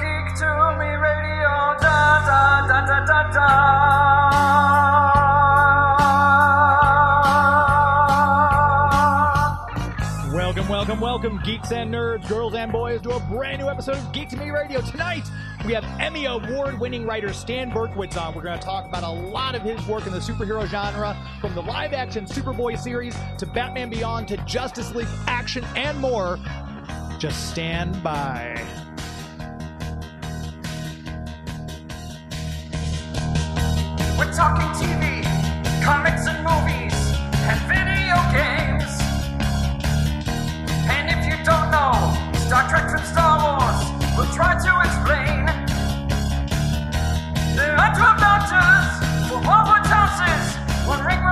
geek to me radio, da da da da da da. Welcome, welcome, welcome, geeks and nerds, girls and boys, to a brand new episode of Geek to Me Radio. Tonight, we have Emmy Award winning writer Stan Berkowitz on. We're going to talk about a lot of his work in the superhero genre, from the live action Superboy series to Batman Beyond to Justice League action and more. Just stand by. We're talking TV, comics and movies, and video games. And if you don't know Star Trek and We'll try to explain. There are 12 doctors four Hogwarts houses, one ring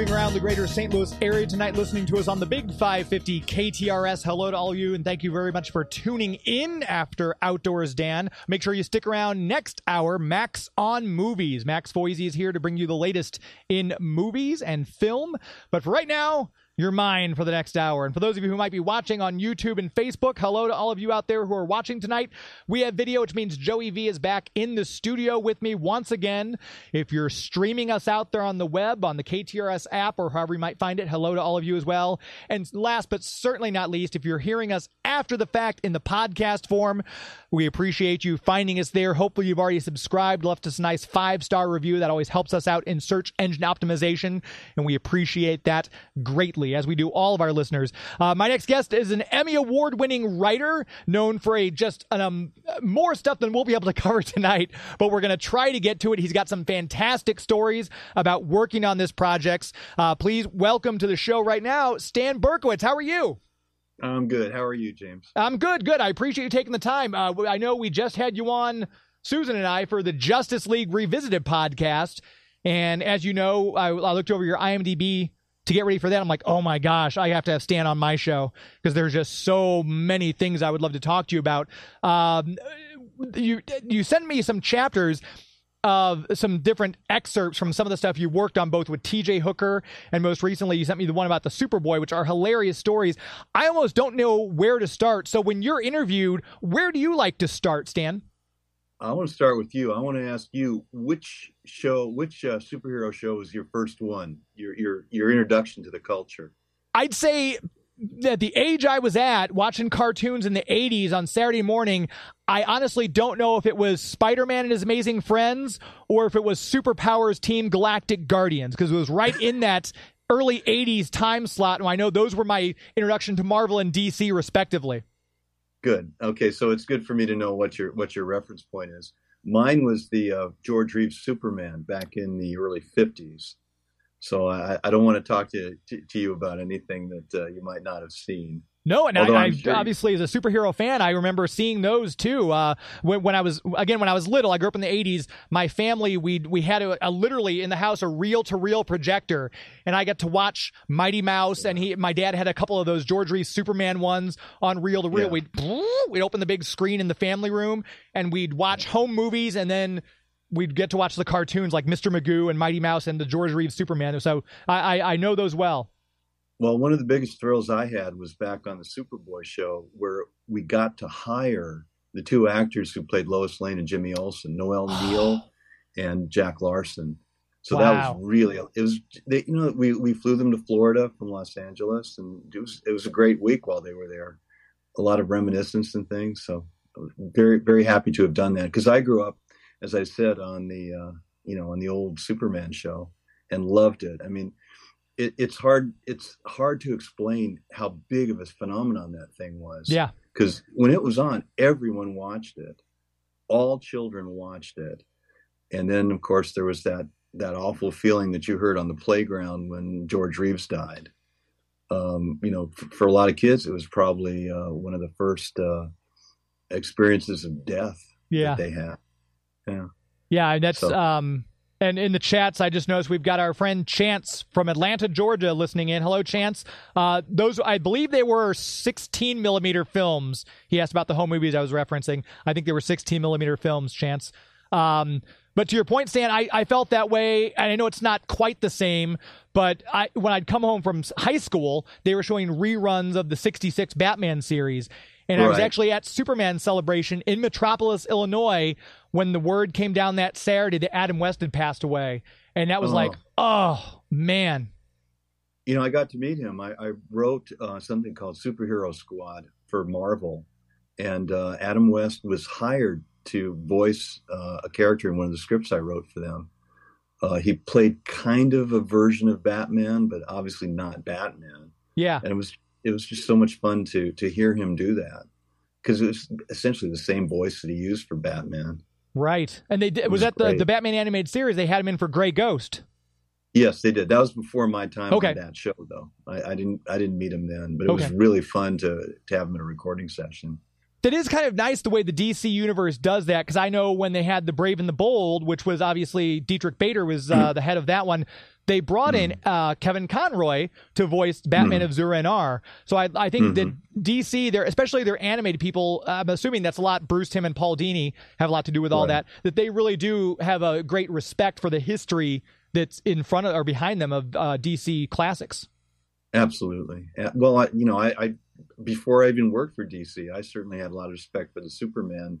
driving around the greater St. Louis area tonight listening to us on the Big 550 KTRS, hello to all you and thank you very much for tuning in after Outdoors Dan. Make sure you stick around next hour, Max on Movies. Max Foizey is here to bring you the latest in movies and film. But for right now, you're mine for the next hour. And for those of you who might be watching on YouTube and Facebook, hello to all of you out there who are watching tonight. We have video, which means Joey V is back in the studio with me once again. If you're streaming us out there on the web, on the KTRS app, or however you might find it, hello to all of you as well. And last but certainly not least, if you're hearing us after the fact in the podcast form, we appreciate you finding us there. Hopefully, you've already subscribed, left us a nice five star review. That always helps us out in search engine optimization, and we appreciate that greatly, as we do all of our listeners. Uh, my next guest is an Emmy Award winning writer known for a just an, um, more stuff than we'll be able to cover tonight, but we're going to try to get to it. He's got some fantastic stories about working on this project. Uh, please welcome to the show right now, Stan Berkowitz. How are you? I'm good. How are you, James? I'm good, good. I appreciate you taking the time. Uh, I know we just had you on, Susan and I, for the Justice League Revisited podcast. And as you know, I, I looked over your IMDb to get ready for that. I'm like, oh my gosh, I have to have Stan on my show because there's just so many things I would love to talk to you about. Um, you you sent me some chapters of some different excerpts from some of the stuff you worked on both with TJ Hooker and most recently you sent me the one about the Superboy which are hilarious stories. I almost don't know where to start. So when you're interviewed, where do you like to start, Stan? I want to start with you. I want to ask you which show, which uh, superhero show was your first one? Your your your introduction to the culture. I'd say at the age I was at, watching cartoons in the 80s on Saturday morning, I honestly don't know if it was Spider Man and his amazing friends or if it was Superpowers Team Galactic Guardians, because it was right in that early 80s time slot. And I know those were my introduction to Marvel and DC, respectively. Good. Okay, so it's good for me to know what your what your reference point is. Mine was the uh, George Reeves Superman back in the early 50s. So I, I don't want to talk to, to, you about anything that uh, you might not have seen. No, and Although I, I sure- obviously as a superhero fan, I remember seeing those too. Uh, when, when I was again when I was little, I grew up in the '80s. My family we we had a, a literally in the house a reel to reel projector, and I got to watch Mighty Mouse. And he, my dad had a couple of those George Reeves Superman ones on reel to reel. We'd we'd open the big screen in the family room, and we'd watch home movies, and then we'd get to watch the cartoons like Mr. Magoo and Mighty Mouse and the George Reeves Superman. So I, I, I know those well. Well, one of the biggest thrills I had was back on the Superboy show where we got to hire the two actors who played Lois Lane and Jimmy Olsen, Noel Neill and Jack Larson. So that was really it was they, you know we we flew them to Florida from Los Angeles and it was it was a great week while they were there. A lot of reminiscence and things. So I was very very happy to have done that because I grew up, as I said, on the uh, you know on the old Superman show and loved it. I mean, it, it's hard it's hard to explain how big of a phenomenon that thing was. Yeah. Because when it was on, everyone watched it. All children watched it. And then of course there was that that awful feeling that you heard on the playground when George Reeves died. um, you know, f- for a lot of kids, it was probably uh, one of the first uh, experiences of death Yeah. that they had. Yeah. Yeah, and that's So- um and in the chats, I just noticed we've got our friend Chance from Atlanta, Georgia, listening in. Hello, Chance. Uh, those I believe they were 16 millimeter films. He asked about the home movies I was referencing. I think they were 16 millimeter films. Chance. Um, but to your point, Stan, I, I felt that way. And I know it's not quite the same, but I when I'd come home from high school, they were showing reruns of the 66 Batman series. And I was actually at Superman celebration in Metropolis, Illinois, when the word came down that Saturday that Adam West had passed away. And that was Oh. like, oh, man. You know, I got to meet him. I, I wrote uh, something called Superhero Squad for Marvel, and uh, Adam West was hired to voice uh, a character in one of the scripts I wrote for them. Uh, he played kind of a version of Batman, but obviously not Batman. Yeah. And it was it was just so much fun to to hear him do that because it was essentially the same voice that he used for Batman. Right. And they did, It was was that the, the Batman animated series. They had him in for Grey Ghost. Yes, they did. That was before my time Okay. on that show, though. I, I didn't I didn't meet him then, but it was really fun to to have him in a recording session. That is kind of nice the way the DC universe does that because I know when they had the Brave and the Bold, which was obviously Diedrich Bader was uh, the head of that one. They brought in uh, Kevin Conroy to voice Batman of Zur-En-Arr. So I, I think that DC, their especially their animated people, I'm assuming that's a lot. Bruce Timm and Paul Dini have a lot to do with all Right. that. That they really do have a great respect for the history that's in front of or behind them of uh, DC classics. Absolutely. Well, I, you know, I, I before I even worked for DC, I certainly had a lot of respect for the Superman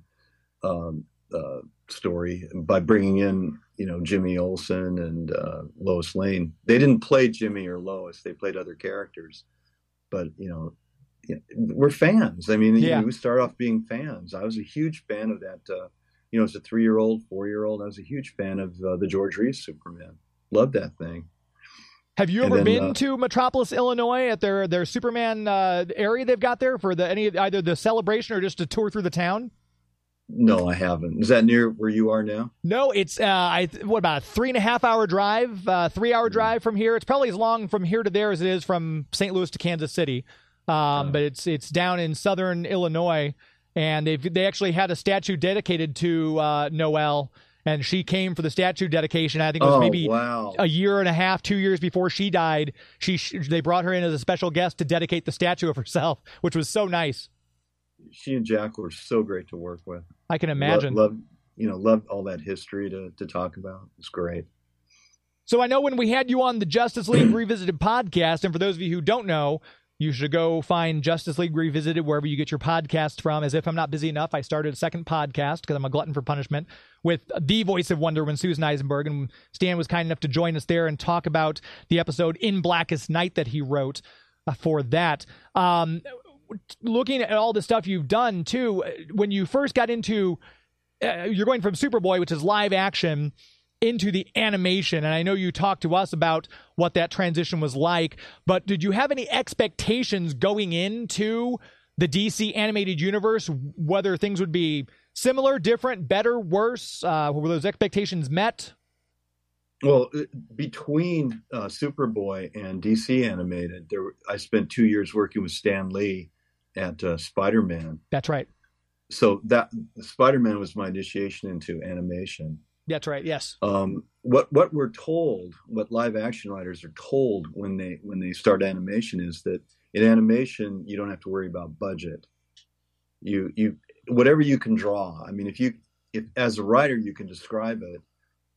um, uh, story by bringing in, you know, Jimmy Olsen and uh, Lois Lane. They didn't play Jimmy or Lois; they played other characters. But you know, we're fans. I mean, you Yeah. know, we start off being fans. I was a huge fan of that. Uh, you know, as a three-year-old, four-year-old, I was a huge fan of uh, the George Reeves Superman. Loved that thing. Have you ever then, been uh, to Metropolis, Illinois, at their their Superman uh, area they've got there for the any either the celebration or just a tour through the town? No, I haven't. Is that near where you are now? No, it's uh, I what about a three and a half hour drive, uh, three hour drive from here. It's probably as long from here to there as it is from St. Louis to Kansas City. Um, but it's it's down in southern Illinois, and they they actually had a statue dedicated to uh, Noel, and she came for the statue dedication. I think it was oh, maybe wow. a year and a half, two years before she died, she they brought her in as a special guest to dedicate the statue of herself, which was so nice. She and Jack were so great to work with. I can imagine. Love, you know, loved all that history to, to talk about. It's great. So I know when we had you on the Justice League Revisited podcast, and for those of you who don't know, you should go find Justice League Revisited wherever you get your podcast from. As if I'm not busy enough, I started a second podcast because I'm a glutton for punishment with the voice of Wonder Woman, Susan Eisenberg, and Stan was kind enough to join us there and talk about the episode in Blackest Night that he wrote uh, for that. Um, looking at all the stuff you've done too, when you first got into, uh, you're going from Superboy, which is live action, into the animation. And I know you talked to us about what that transition was like, but did you have any expectations going into the DC animated universe, whether things would be similar, different, better, worse? Uh, were those expectations met? Well, uh, between uh, Superboy and DC animated, there I spent two years working with Stan Lee at uh, Spider Man. That's right. So that Spider Man was my initiation into animation. That's right. Yes. um, what what we're told, what live action writers are told when they when they start animation is that in animation you don't have to worry about budget. You you whatever you can draw. I mean, if you if as a writer you can describe it,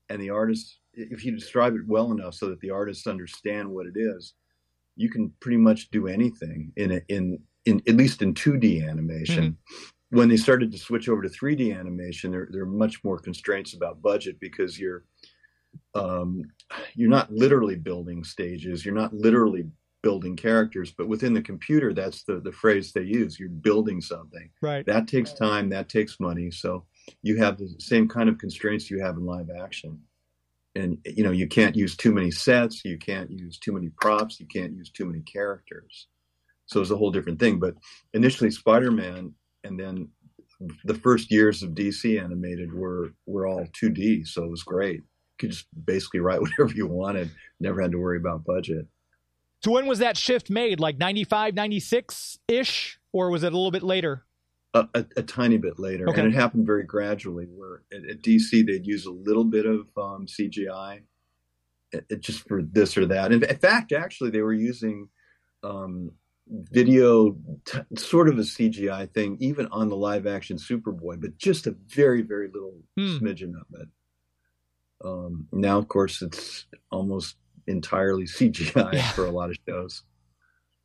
and the artist if you describe it well enough so that the artists understand what it is, you can pretty much do anything in a, in in at least in 2D animation when they started to switch over to 3D animation, there there are much more constraints about budget because you're um, you're not literally building stages, you're not literally building characters, but within the computer, that's the the phrase they use. You're building something Right. that takes time, that takes money. So you have the same kind of constraints you have in live action. And you know, you can't use too many sets, you can't use too many props, you can't use too many characters. So it's a whole different thing. But initially Spider-Man and then the first years of DC animated were were all 2D, so it was great. You could just basically write whatever you wanted, never had to worry about budget. So when was that shift made? Like 95, 96 ish, or was it a little bit later? A, a, a tiny bit later, Okay. and it happened very gradually. Where at, at DC they'd use a little bit of um, CGI, it, it just for this or that. In, in fact, actually, they were using um, video, t- sort of a CGI thing, even on the live action Superboy, but just a very, very little Hmm. smidgen of it. Um, now, of course, it's almost entirely CGI Yeah. for a lot of shows.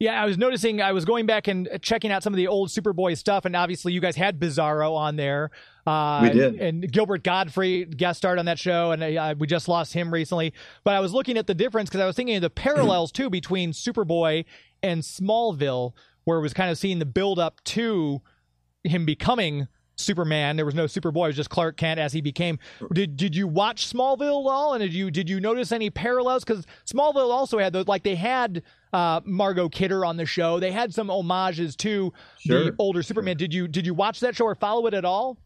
Yeah, I was noticing. I was going back and checking out some of the old Superboy stuff, and obviously, you guys had Bizarro on there. Uh, We did. and Gilbert Gottfried guest starred on that show, and uh, we just lost him recently. But I was looking at the difference because I was thinking of the parallels too between Superboy and Smallville, where it was kind of seeing the build up to him becoming Superman. There was no Superboy; it was just Clark Kent as he became. Did Did you watch Smallville at all? And did you Did you notice any parallels? Because Smallville also had those, like they had uh, Margot Kidder on the show. They had some homages to Sure, the older Superman. Did you Did you watch that show or follow it at all?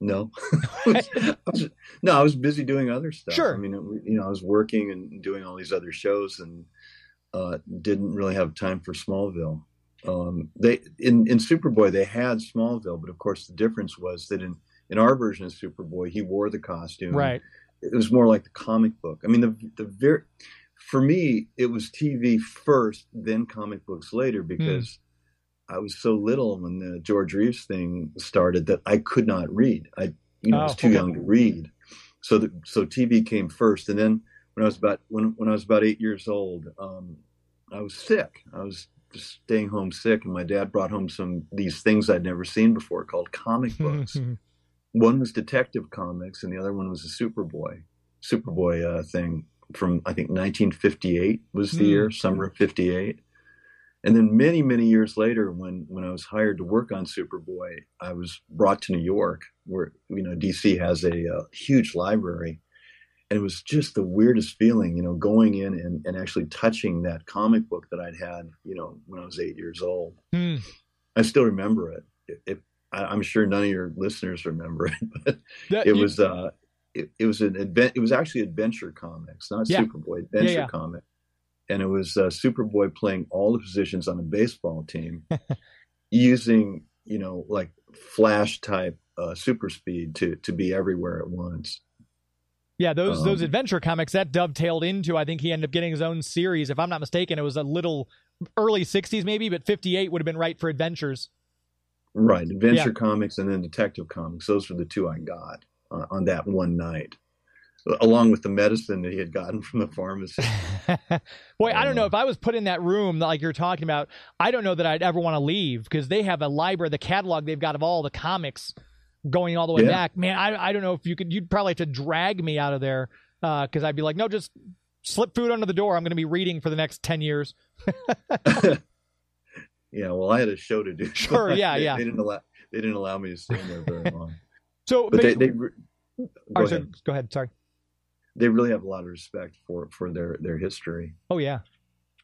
No, I was, no, I was busy doing other stuff. Sure. I mean, it, you know, I was working and doing all these other shows, and uh, didn't really have time for Smallville. Um, they in in Superboy they had Smallville, but of course the difference was that in in our version of Superboy he wore the costume. Right. It was more like the comic book. I mean, the the very for me it was TV first, then comic books later because. I was so little when the George Reeves thing started that I could not read. I, you know, I was Oh, too okay. young to read. So, the, so TV came first, and then when I was about when when I was about eight years old, um, I was sick. I was just staying home sick, and my dad brought home some these things I'd never seen before called comic books. one was Detective Comics, and the other one was a Superboy Superboy uh, thing from I think 1958 was the Hmm. year, summer of '58. And then many, many years later, when when I was hired to work on Superboy, I was brought to New York, where you know DC has a, uh huge library, it was just the weirdest feeling, you know, going in and, and actually touching that comic book that I'd had, you know, when I was eight years old. Hmm. I still remember it. If, if I, I'm sure none of your listeners remember it, but That- it you- was uh, it, it was an advent. It was actually adventure comics, not Yeah. Superboy. Adventure yeah. comic, and it was uh, Superboy playing all the positions on a baseball team, using you know like flash type uh, super speed to to be everywhere at once. Yeah, those Um, those adventure comics that dovetailed into. I think he ended up getting his own series. If I'm not mistaken, it was a little early '60s maybe, but '58 would have been right for adventures. Right, adventure comics and then detective comics. Those were the two I got uh, on that one night, along with the medicine that he had gotten from the pharmacy. Boy, I don't know Uh, if I was put in that room like you're talking about. I don't know that I'd ever want to leave because they have a library, the catalog they've got of all the comics going all the way Yeah. back. Man, I I don't know if you could. You'd probably have to drag me out of there uh, because I'd be like, no, just slip food under the door. I'm going to be reading for the next ten years. yeah, well, I had a show to do. Sure, yeah, they, yeah. They didn't allow they didn't allow me to stay in there very long. So, But they they go so- ahead. go ahead. Sorry. They really have a lot of respect for for their their history. Oh yeah,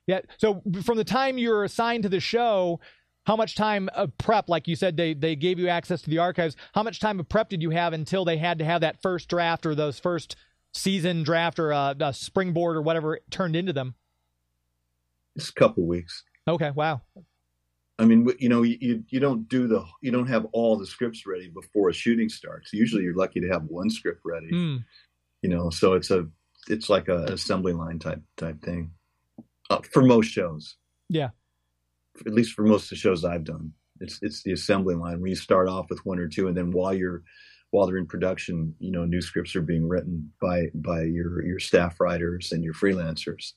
yeah. So from the time you were assigned to the show, how much time of prep? Like you said, they they gave you access to the archives. How much time of prep did you have until they had to have that first draft or those first season draft or a, a springboard or whatever turned into them? It's a couple weeks. Okay, wow. I mean, you know, you, you don't do the you don't have all the scripts ready before a shooting starts. Usually, you're lucky to have one script ready. Hmm. You know, so it's a it's like a assembly line type type thing uh, for most shows. Yeah. At least for most of the shows I've done, it's it's the assembly line where you start off with one or two, and then while you're while they're in production, you know, new scripts are being written by by your your staff writers and your freelancers.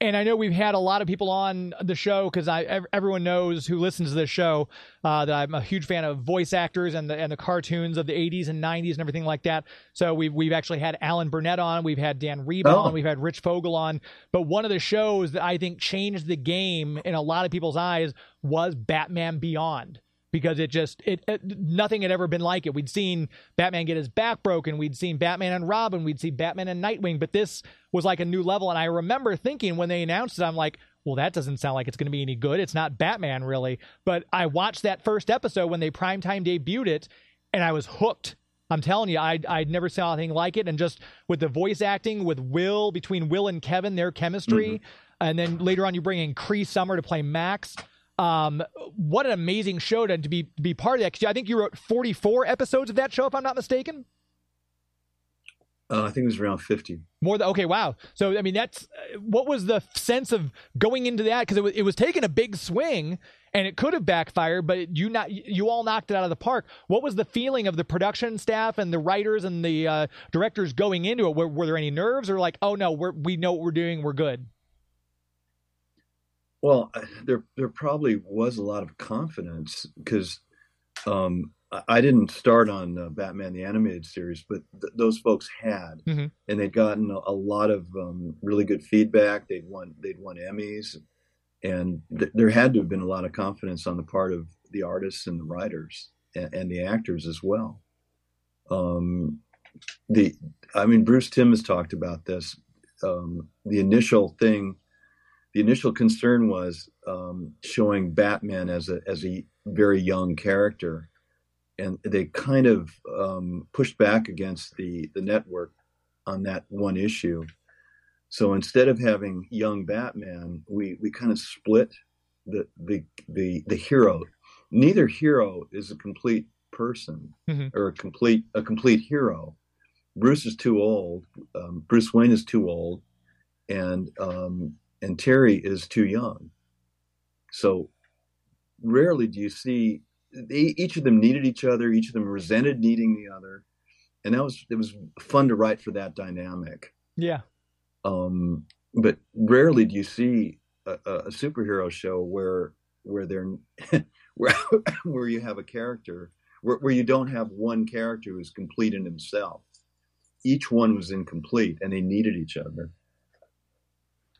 And I know we've had a lot of people on the show because I everyone knows who listens to this show uh, that I'm a huge fan of voice actors and the and the cartoons of the 80s and 90s and everything like that. So we've we've actually had Alan Burnett on, we've had Dan Riba Oh. on, we've had Rich Fogel on. But one of the shows that I think changed the game in a lot of people's eyes was Batman Beyond because it just it, it nothing had ever been like it. We'd seen Batman get his back broken, we'd seen Batman and Robin, we'd see Batman and Nightwing, but this was like a new level. And I remember thinking when they announced it, I'm like, well, that doesn't sound like it's going to be any good. It's not Batman really. But I watched that first episode when they primetime debuted it, and I was hooked. I'm telling you, I I never saw anything like it, and just with the voice acting with Will between Will and Kevin, their chemistry. Mm-hmm. and then later on you bring in Cree Summer to play Max. Um, what an amazing show to, to be to be part of that. 'Cause I think you wrote 44 episodes of that show, if I'm not mistaken. Uh, I think it was around fifty. More than okay, wow. So I mean, that's uh, what was the sense of going into that because it was it was taking a big swing and it could have backfired, but you not you all knocked it out of the park. What was the feeling of the production staff and the writers and the uh, directors going into it? Were, were there any nerves or like, oh no, we're we know what we're doing, we're good. Well, there there probably was a lot of confidence because um, I- didn't start on uh, Batman the animated series, but th- those folks had, Mhm. and they'd gotten a, a lot of um, really good feedback. They'd won they'd won Emmys, and th- there had to have been a lot of confidence on the part of the artists and the writers and, and the actors as well. Um, the I mean, Bruce Timm has talked about this. Um, the initial thing the initial concern was um, showing Batman as a as a very young character, and they kind of um, pushed back against the the network on that one issue. So instead of having young Batman, we we kind of split the the the the hero. Neither hero is a complete person Mhm. or a complete a complete hero. Bruce is too old. Um, Bruce Wayne is too old, and um, and Terry is too young. So rarely do you see they, each of them needed each other. Each of them resented needing the other, and that was it was fun to write for that dynamic. Yeah, Um, but rarely do you see a, a superhero show where where they're where where you have a character where, where you don't have one character who's complete in himself. Each one was incomplete, and they needed each other.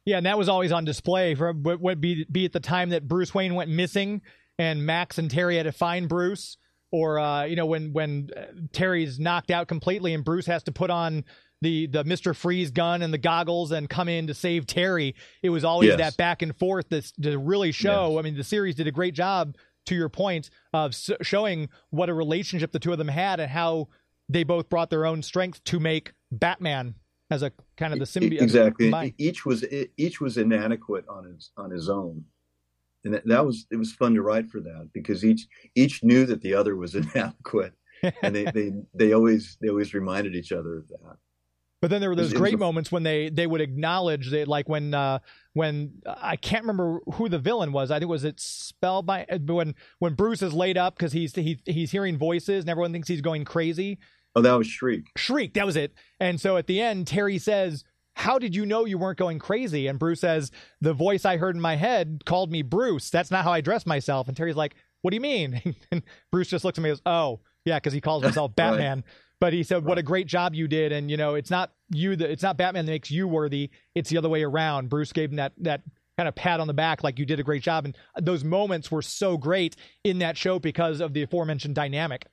Yeah, and that was always on display for what would be be at the time that Bruce Wayne went missing and Max and Terry had to find Bruce, or uh, you know when when uh, Terry's knocked out completely and Bruce has to put on the the Mister Freeze gun and the goggles and come in to save Terry. It was always Yes. that back and forth that's to really show. I mean, the series did a great job. To your point of s- showing what a relationship the two of them had and how they both brought their own strength to make Batman as a kind of the symbiote. exactly each was each was inadequate on his on his own and that, that was it was fun to write for that because each each knew that the other was inadequate and they they they always they always reminded each other of that But then there were those great a- moments when they they would acknowledge that, like when uh, when I can't remember who the villain was. I think it was it Spellbind uh, when when Bruce is laid up because he's he, he's hearing voices and everyone thinks he's going crazy. Oh that was shriek Shriek, that was it. And so at the end, Terry says. How did you know you weren't going crazy? And Bruce says, The voice I heard in my head called me Bruce. That's not how I dress myself. And Terry's like, What do you mean? And Bruce just looks at me and goes, Oh, yeah, because he calls himself Right. Batman. But he said, "What a great job you did!" And you know, it's not you that it's not Batman that makes you worthy; it's the other way around. Bruce gave him that that kind of pat on the back, like you did a great job. And those moments were so great in that show because of the aforementioned dynamic.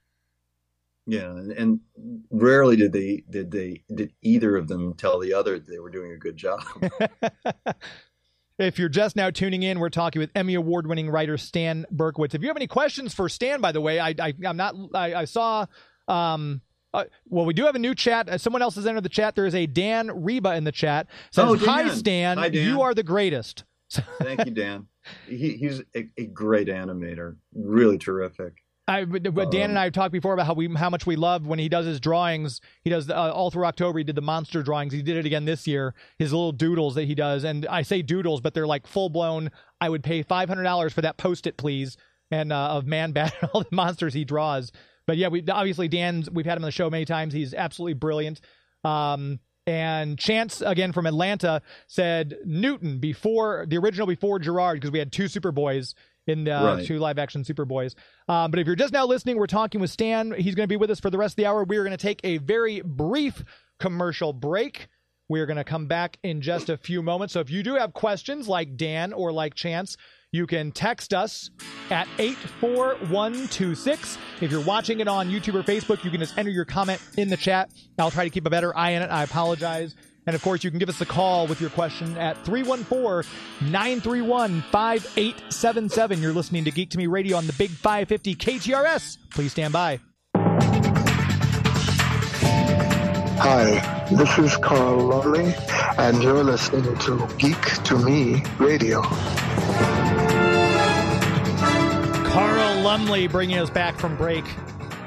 Yeah and, and rarely did they did they did either of them tell the other they were doing a good job If you're just now tuning in, we're talking with Emmy Award-winning writer Stan Berkowitz. If you have any questions for Stan, by the way, I, I I'm not. I, I saw. Um, uh, well, we do have a new chat. Uh, someone else has entered the chat. There is a Dan Riba in the chat. Says, Oh, Dan. "Hi, Stan. Hi, Dan." You are the greatest." thank you dan he, he's a, a great animator really terrific I, but- Dan Um, and I have talked before about how we how much we love when he does his drawings. He does uh, all through October. He did the monster drawings. He did it again this year. His little doodles that he does, and I say doodles, but they're like full blown. I would pay five hundred dollars for that post it, please, and uh, of Man Bat and all the monsters he draws. But yeah, we obviously Dan's. We've had him on the show many times. He's absolutely brilliant. Um, and Chance again from Atlanta said Newton before the original before Gerard because we had two Superboys in the uh, Right. two live action Superboys. Um, but if you're just now listening, we're talking with Stan. He's going to be with us for the rest of the hour. We are going to take a very brief commercial break. We're going to come back in just a few moments. So if you do have questions like Dan or like Chance, you can text us at 84126. If you're watching it on YouTube or Facebook, you can just enter your comment in the chat. I'll try to keep a better eye on it. I apologize. And of course, you can give us a call with your question at 314 931 5877. You're listening to Geek to Me Radio on the Big 550 KTRS. Please stand by. Hi, this is Carl Lowry, and you're listening to Geek to Me Radio. Carl Lumbly bringing us back from break.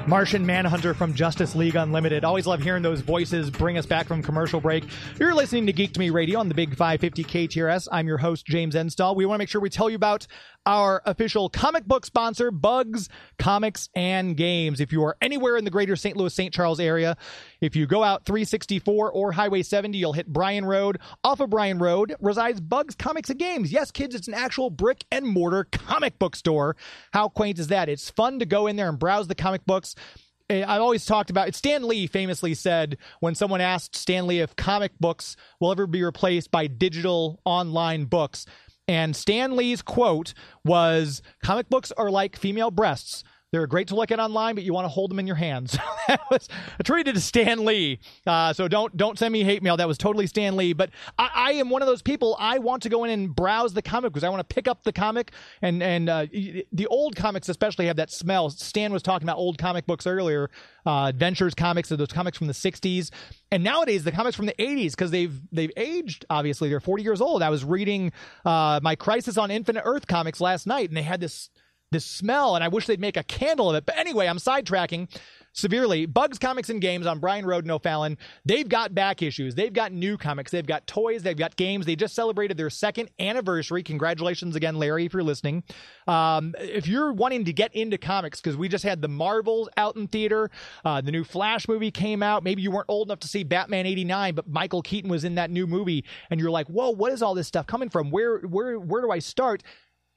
Martian Manhunter from Justice League Unlimited. Always love hearing those voices bring us back from commercial break. You're listening to Geek to Me Radio on the Big 550 KTRS. I'm your host, James Enstall. We want to make sure we tell you about our official comic book sponsor, Bugs Comics and Games. If you are anywhere in the greater St. Louis, St. Charles area, if you go out 364 or Highway 70, you'll hit Bryan Road. Off of Bryan Road resides Bugs Comics and Games. Yes, kids, it's an actual brick and mortar comic book store. How quaint is that? It's fun to go in there and browse the comic books. Eh, I've always talked about it. Stan Lee famously said when someone asked Stan Lee if comic books will ever be replaced by digital online books, and Stan Lee's quote was Comic books are like female breasts. They're great to look at online, but you want to hold them in your hands. that was attributed to Stan Lee. Uh, so don't don't send me hate mail. That was totally Stan Lee. But I, I, am one of those people. I want to go in and browse the comic because I want to pick up the comic and and uh, the old comics especially have that smell. Stan was talking about old comic books earlier, uh, Adventures comics, those comics from the '60s, and nowadays the comics from the 80s because they've they've aged. Obviously, they're 40 years old. I was reading uh, my Crisis on Infinite Earth comics last night, and they had this this smell, and I wish they'd make a candle of it. But anyway, I'm sidetracking severely. Bugs Comics and Games on Bryan Road in O'Fallon. They've got back issues. They've got new comics. They've got toys. They've got games. They just celebrated their second anniversary. Congratulations again, Larry, if you're listening. Um, if you're wanting to get into comics, because we just had the Marvels out in theater, uh, the new Flash movie came out. Maybe you weren't old enough to see Batman '89, but Michael Keaton was in that new movie, and you're like, "Whoa, what is all this stuff coming from? Where, where, where do I start?"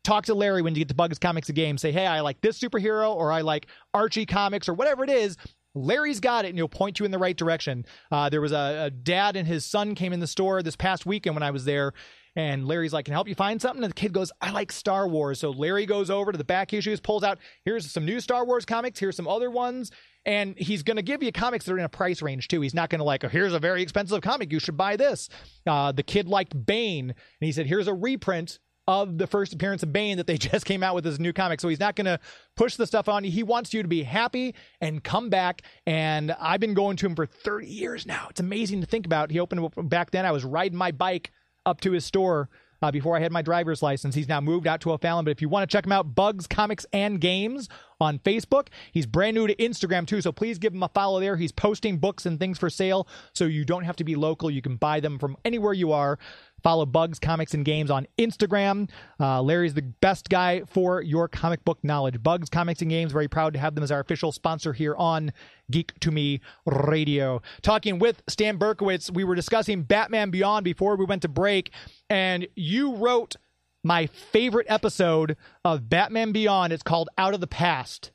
Talk to Larry when you get to Bugs Comics a game. Say, hey, I like this superhero, or I like Archie comics, or whatever it is. Larry's got it, and he'll point you in the right direction. Uh, there was a, a, dad and his son came in the store this past weekend when I was there, and Larry's like, "Can I help you find something?" And the kid goes, "I like Star Wars." So Larry goes over to the back issues, pulls out, "Here's some new Star Wars comics. Here's some other ones." And he's going to give you comics that are in a price range too. He's not going to like, oh, here's a very expensive comic. You should buy this. Uh, the kid liked Bane, and he said, here's a reprint of the first appearance of Bane that they just came out with his new comic. So he's not going to push the stuff on you. He wants you to be happy and come back. And I've been going to him for 30 years now. It's amazing to think about. He opened back then. I was riding my bike up to his store uh, before I had my driver's license. He's now moved out to O'Fallon. But if you want to check him out, Bugs Comics and Games on Facebook. He's brand new to Instagram too, so please give him a follow there. He's posting books and things for sale, so you don't have to be local. You can buy them from anywhere you are. Follow Bugs Comics and Games on Instagram. Uh, Larry's the best guy for your comic book knowledge. Bugs Comics and Games, very proud to have them as our official sponsor here on Geek to Me Radio. Talking with Stan Berkowitz, we were discussing Batman Beyond before we went to break, and you wrote my favorite episode of Batman Beyond. It's called Out of the Past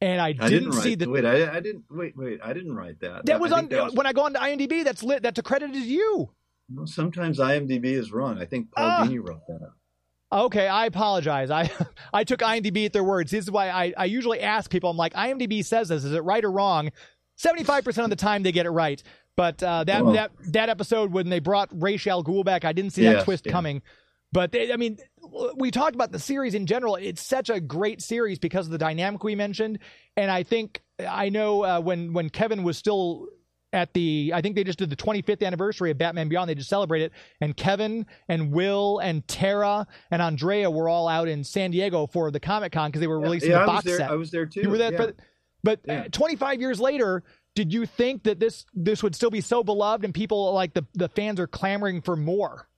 and I didn't, I didn't see write, the. Wait, I, I, didn't. Wait, wait, I didn't write that. That was on that was, when I go on to IMDb. That's lit. That's accredited to you. Well, sometimes IMDb is wrong. I think Paul uh, Dini wrote that. Up. Okay, I apologize. I I took IMDb at their words. This is why I, I usually ask people. I'm like, IMDb says this. Is it right or wrong? Seventy five percent of the time they get it right. But uh, that well, that that episode when they brought Rachel al Ghul back, I didn't see that twist yeah. coming. But they, I mean, we talked about the series in general. It's such a great series because of the dynamic we mentioned, and I think I know uh, when when Kevin was still at the I think they just did the 25th anniversary of Batman Beyond. They just celebrated, it. and Kevin and Will and Tara and Andrea were all out in San Diego for the Comic Con because they were releasing yeah, the I box set. I was there too. You were there, yeah. but, but yeah. 25 years later, did you think that this this would still be so beloved and people like the the fans are clamoring for more?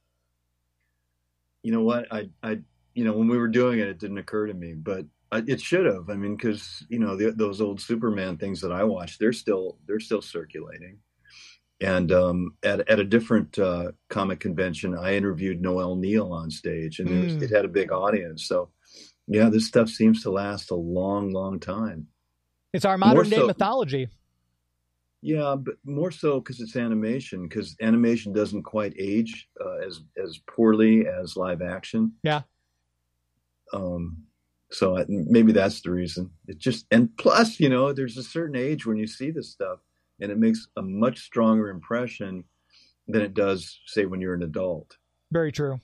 You know what? I I you know when we were doing it, it didn't occur to me, but it should have. I mean, because you know the, those old Superman things that I watched, they're still they're still circulating. And um, at at a different uh, comic convention, I interviewed Noel Neill on stage, and mm. it, was, it, had a big audience. So, yeah, this stuff seems to last a long, long time. It's our modern more day so, mythology. Yeah, but more so because it's animation. Because animation doesn't quite age uh, as as poorly as live action. Yeah. Um, so I, maybe that's the reason. It just and plus, you know, there's a certain age when you see this stuff, and it makes a much stronger impression than it does, say, when you're an adult. Very true.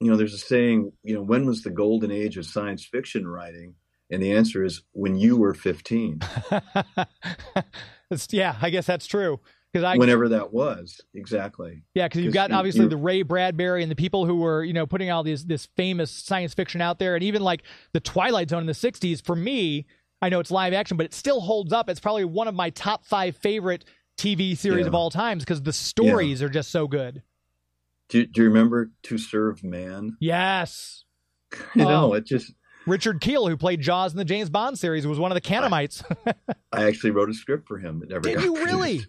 You know, there's a saying. You know, when was the golden age of science fiction writing? And the answer is when you were 15. yeah, I guess that's true. because I whenever that was exactly. yeah because you've got you- obviously the Ray Bradbury and the people who were you know putting all these this famous science fiction out there, and even like the Twilight Zone in the '60s. For me, I know it's live action, but it still holds up. It's probably one of my top five favorite TV series Yeah. of all times because the stories are just so good. Do, do you remember To Serve Man? Yes. You know, Oh. it just. Richard Kiel, who played Jaws in the James Bond series, was one of the Canamites. I actually wrote a script for him. It never Did got you produced. really?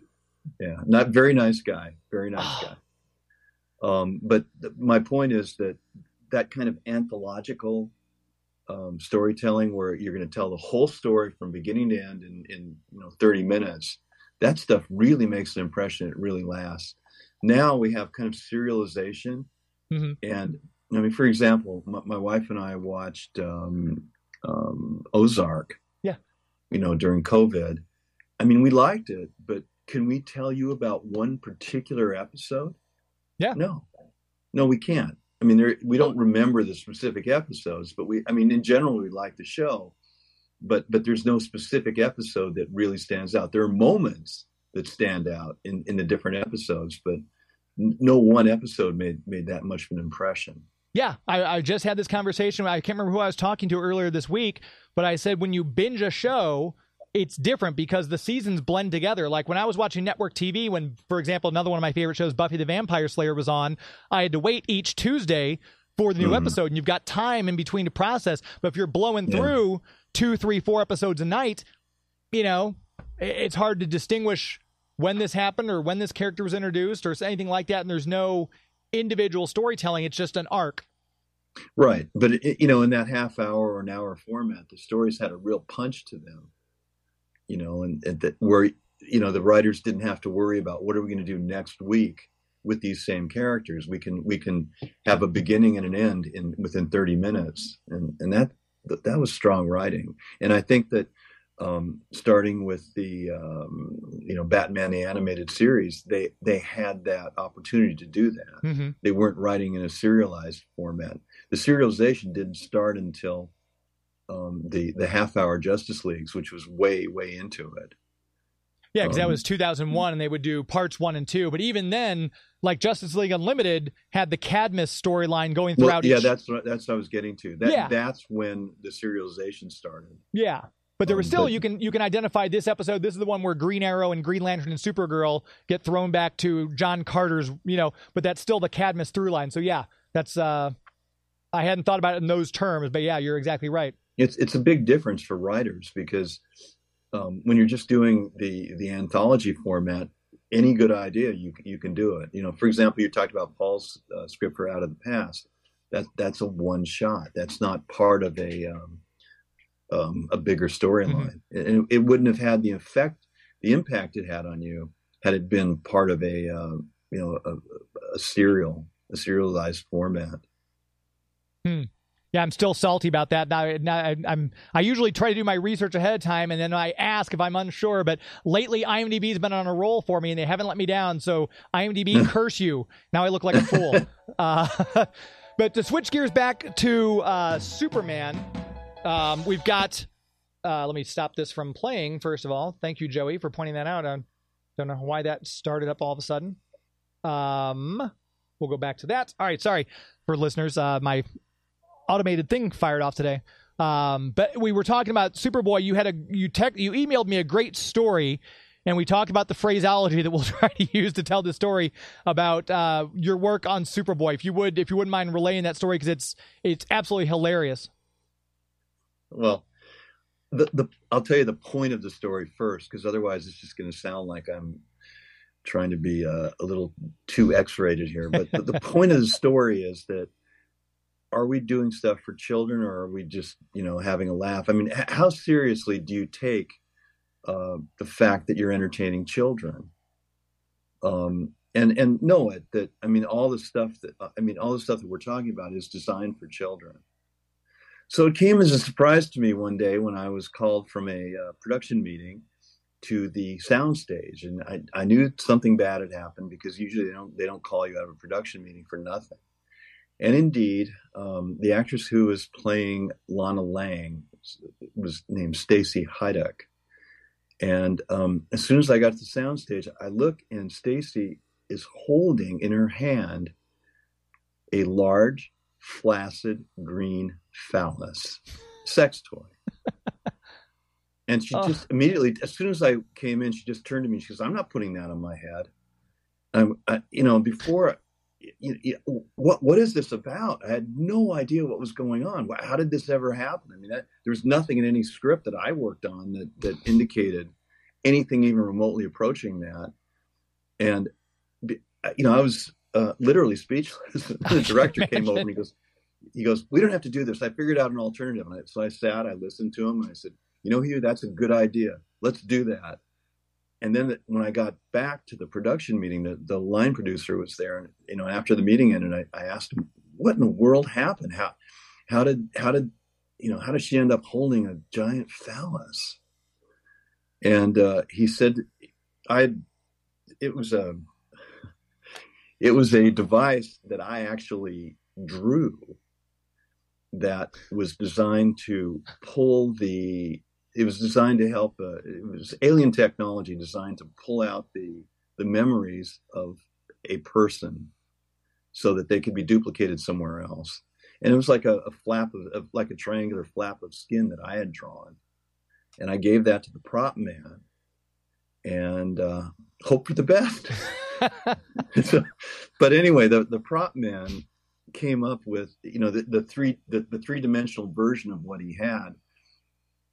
Yeah, not very nice guy. Very nice Oh. guy. Um, but th- my point is that that kind of anthological um, storytelling, where you're going to tell the whole story from beginning to end in, in you know 30 minutes, that stuff really makes an impression. It really lasts. Now we have kind of serialization, Mhm. and I mean, for example, my, my wife and I watched um, um, Ozark. Yeah. You know, during COVID. I mean, we liked it, but can we tell you about one particular episode? Yeah. No, no, we can't. I mean, there, we don't remember the specific episodes, but we, I mean, in general, we like the show, but, but there's no specific episode that really stands out. There are moments that stand out in, in the different episodes, but no one episode made, made that much of an impression. Yeah, I, I just had this conversation. I can't remember who I was talking to earlier this week, but I said when you binge a show, it's different because the seasons blend together. Like when I was watching network TV, when, for example, another one of my favorite shows, Buffy the Vampire Slayer, was on, I had to wait each Tuesday for the new Mhm. episode, and you've got time in between to process. But if you're blowing Yeah. through two, three, four episodes a night, you know, it's hard to distinguish when this happened or when this character was introduced or anything like that. And there's no individual storytelling; it's just an arc. Right. But, it, you know, in that half hour or an hour format, the stories had a real punch to them, you know, and, and that where, you know, the writers didn't have to worry about what are we going to do next week with these same characters. We can, we can have a beginning and an end in within 30 minutes. And, and that, that, that was strong writing. And I think that, um, starting with the, um, you know, Batman, the animated series, they, they had that opportunity to do that Mm-hmm. they weren't writing in a serialized format. The serialization didn't start until um, the the half hour Justice Leagues, which was way way into it. Yeah, because that Um, was 2001, and they would do parts one and two. But even then, like Justice League Unlimited had the Cadmus storyline going Well, throughout. yeah, each, that's what that's what I was getting to. That Yeah. that's when the serialization started. yeah. But there was um, still you can you can identify this episode. This is the one where Green Arrow and Green Lantern and Supergirl get thrown back to John Carter's. You know, but that's still the Cadmus through line. So yeah, that's. uh I hadn't thought about it in those terms, but yeah, you're exactly right. It's it's a big difference for writers because um, when you're just doing the the anthology format, any good idea you you can do it. You know, for example, you talked about Paul's uh, script for Out of the Past. That that's a one shot. That's not part of a um, um, a bigger storyline, and it, wouldn't have had the effect, the impact it had on you had it been part of a uh, you know a, a serial, a serialized format. Hmm. Yeah, I'm still salty about that. Now, now I, I'm I usually try to do my research ahead of time, and then I ask if I'm unsure. But lately, IMDb's been on a roll for me, and they haven't let me down. So IMDb, curse you! Now I look like a fool. uh, but to switch gears back to uh, Superman, um, we've got. Uh, let me stop this from playing. First of all, thank you, Joey, for pointing that out. I don't know why that started up all of a sudden. Um, we'll go back to that. All right, sorry for listeners. Uh, my automated thing fired off today. Um, but we were talking about Superboy. You had a you tech you emailed me a great story, and we talked about the phraseology that we'll try to use to tell the story about uh, your work on Superboy. If you would, if you wouldn't mind relaying that story because it's it's absolutely hilarious. Well, the the I'll tell you the point of the story first, because otherwise it's just going to sound like I'm trying to be uh, a little too X-rated here. But the, the point of the story is that are we doing stuff for children, or are we just you know having a laugh? I mean, h- how seriously do you take uh, the fact that you're entertaining children? Um, and and know it that I mean all the stuff that I mean all the stuff that we're talking about is designed for children. So it came as a surprise to me one day when I was called from a uh, production meeting to the soundstage, and I, I knew something bad had happened because usually they don't they don't call you out of a production meeting for nothing. And indeed, um, the actress who was playing Lana Lang was named Stacy Haiduk, And um, as soon as I got to the soundstage, I look and Stacy is holding in her hand a large, flaccid green phallus sex toy. and she Oh. just immediately, as soon as I came in, she just turned to me. She goes, "I'm not putting that on my head." Um, I, you know, before, you, you, what what is this about? I had no idea what was going on. How did this ever happen? I mean, that, there was nothing in any script that I worked on that that indicated anything even remotely approaching that. And you know, I was uh, literally speechless. the director came over and he goes, he goes, "We don't have to do this. I figured out an alternative." And I, so I sat, I listened to him, and I said, "You know, Hugh, that's a good idea. Let's do that." And then when I got back to the production meeting, the, the line producer was there, and you know, after the meeting ended, I, I asked him, "What in the world happened? How, how did, how did, you know, how did she end up holding a giant phallus?" And uh, he said, "I, it was a, it was a device that I actually drew that was designed to pull the it was designed to help uh, it was alien technology designed to pull out the the memories of a person so that they could be duplicated somewhere else. And it was like a, a flap of, of like a triangular flap of skin that i had drawn. And i gave that to the prop man and uh, hope for the best so, but anyway the, the prop man came up with you know the, the three the, the three dimensional version of what he had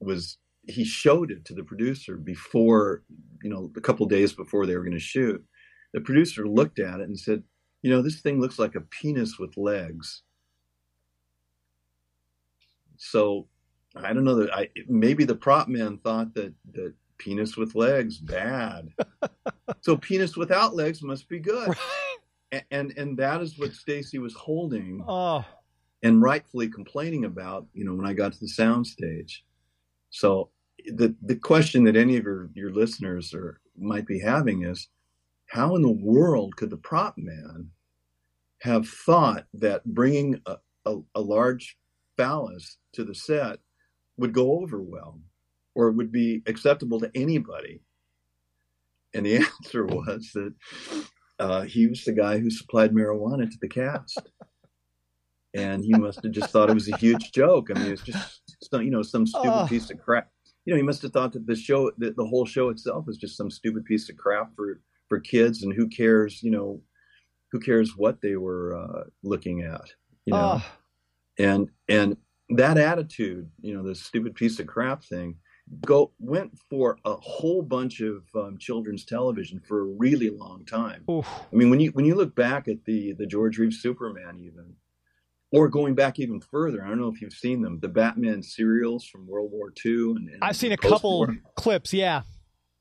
was he showed it to the producer before you know a couple days before they were going to shoot. The producer looked at it and said you know this thing looks like a penis with legs. So i don't know that i maybe the prop man thought that that penis with legs bad. So penis without legs must be good. A- and and that is what Stacy was holding oh, and rightfully complaining about, you know, when I got to the soundstage. So the the question that any of your your listeners are might be having is, how in the world could the prop man have thought that bringing a, a, a large phallus to the set would go over well, or would be acceptable to anybody? And the answer was that uh, he was the guy who supplied marijuana to the cast. And he must have just thought it was a huge joke. I mean, it's just some, you know some stupid Oh. piece of crap. You know, he must have thought that the show, that the whole show itself, was just some stupid piece of crap for for kids, and who cares? You know, who cares what they were uh, looking at? You know, oh, and and that attitude, you know, this stupid piece of crap thing, go went for a whole bunch of um, children's television for a really long time. oof. I mean, when you when you look back at the the George Reeves Superman, even, or going back even further, I don't know if you've seen them, the Batman serials from World War II. And, and I've seen a couple clips. Yeah.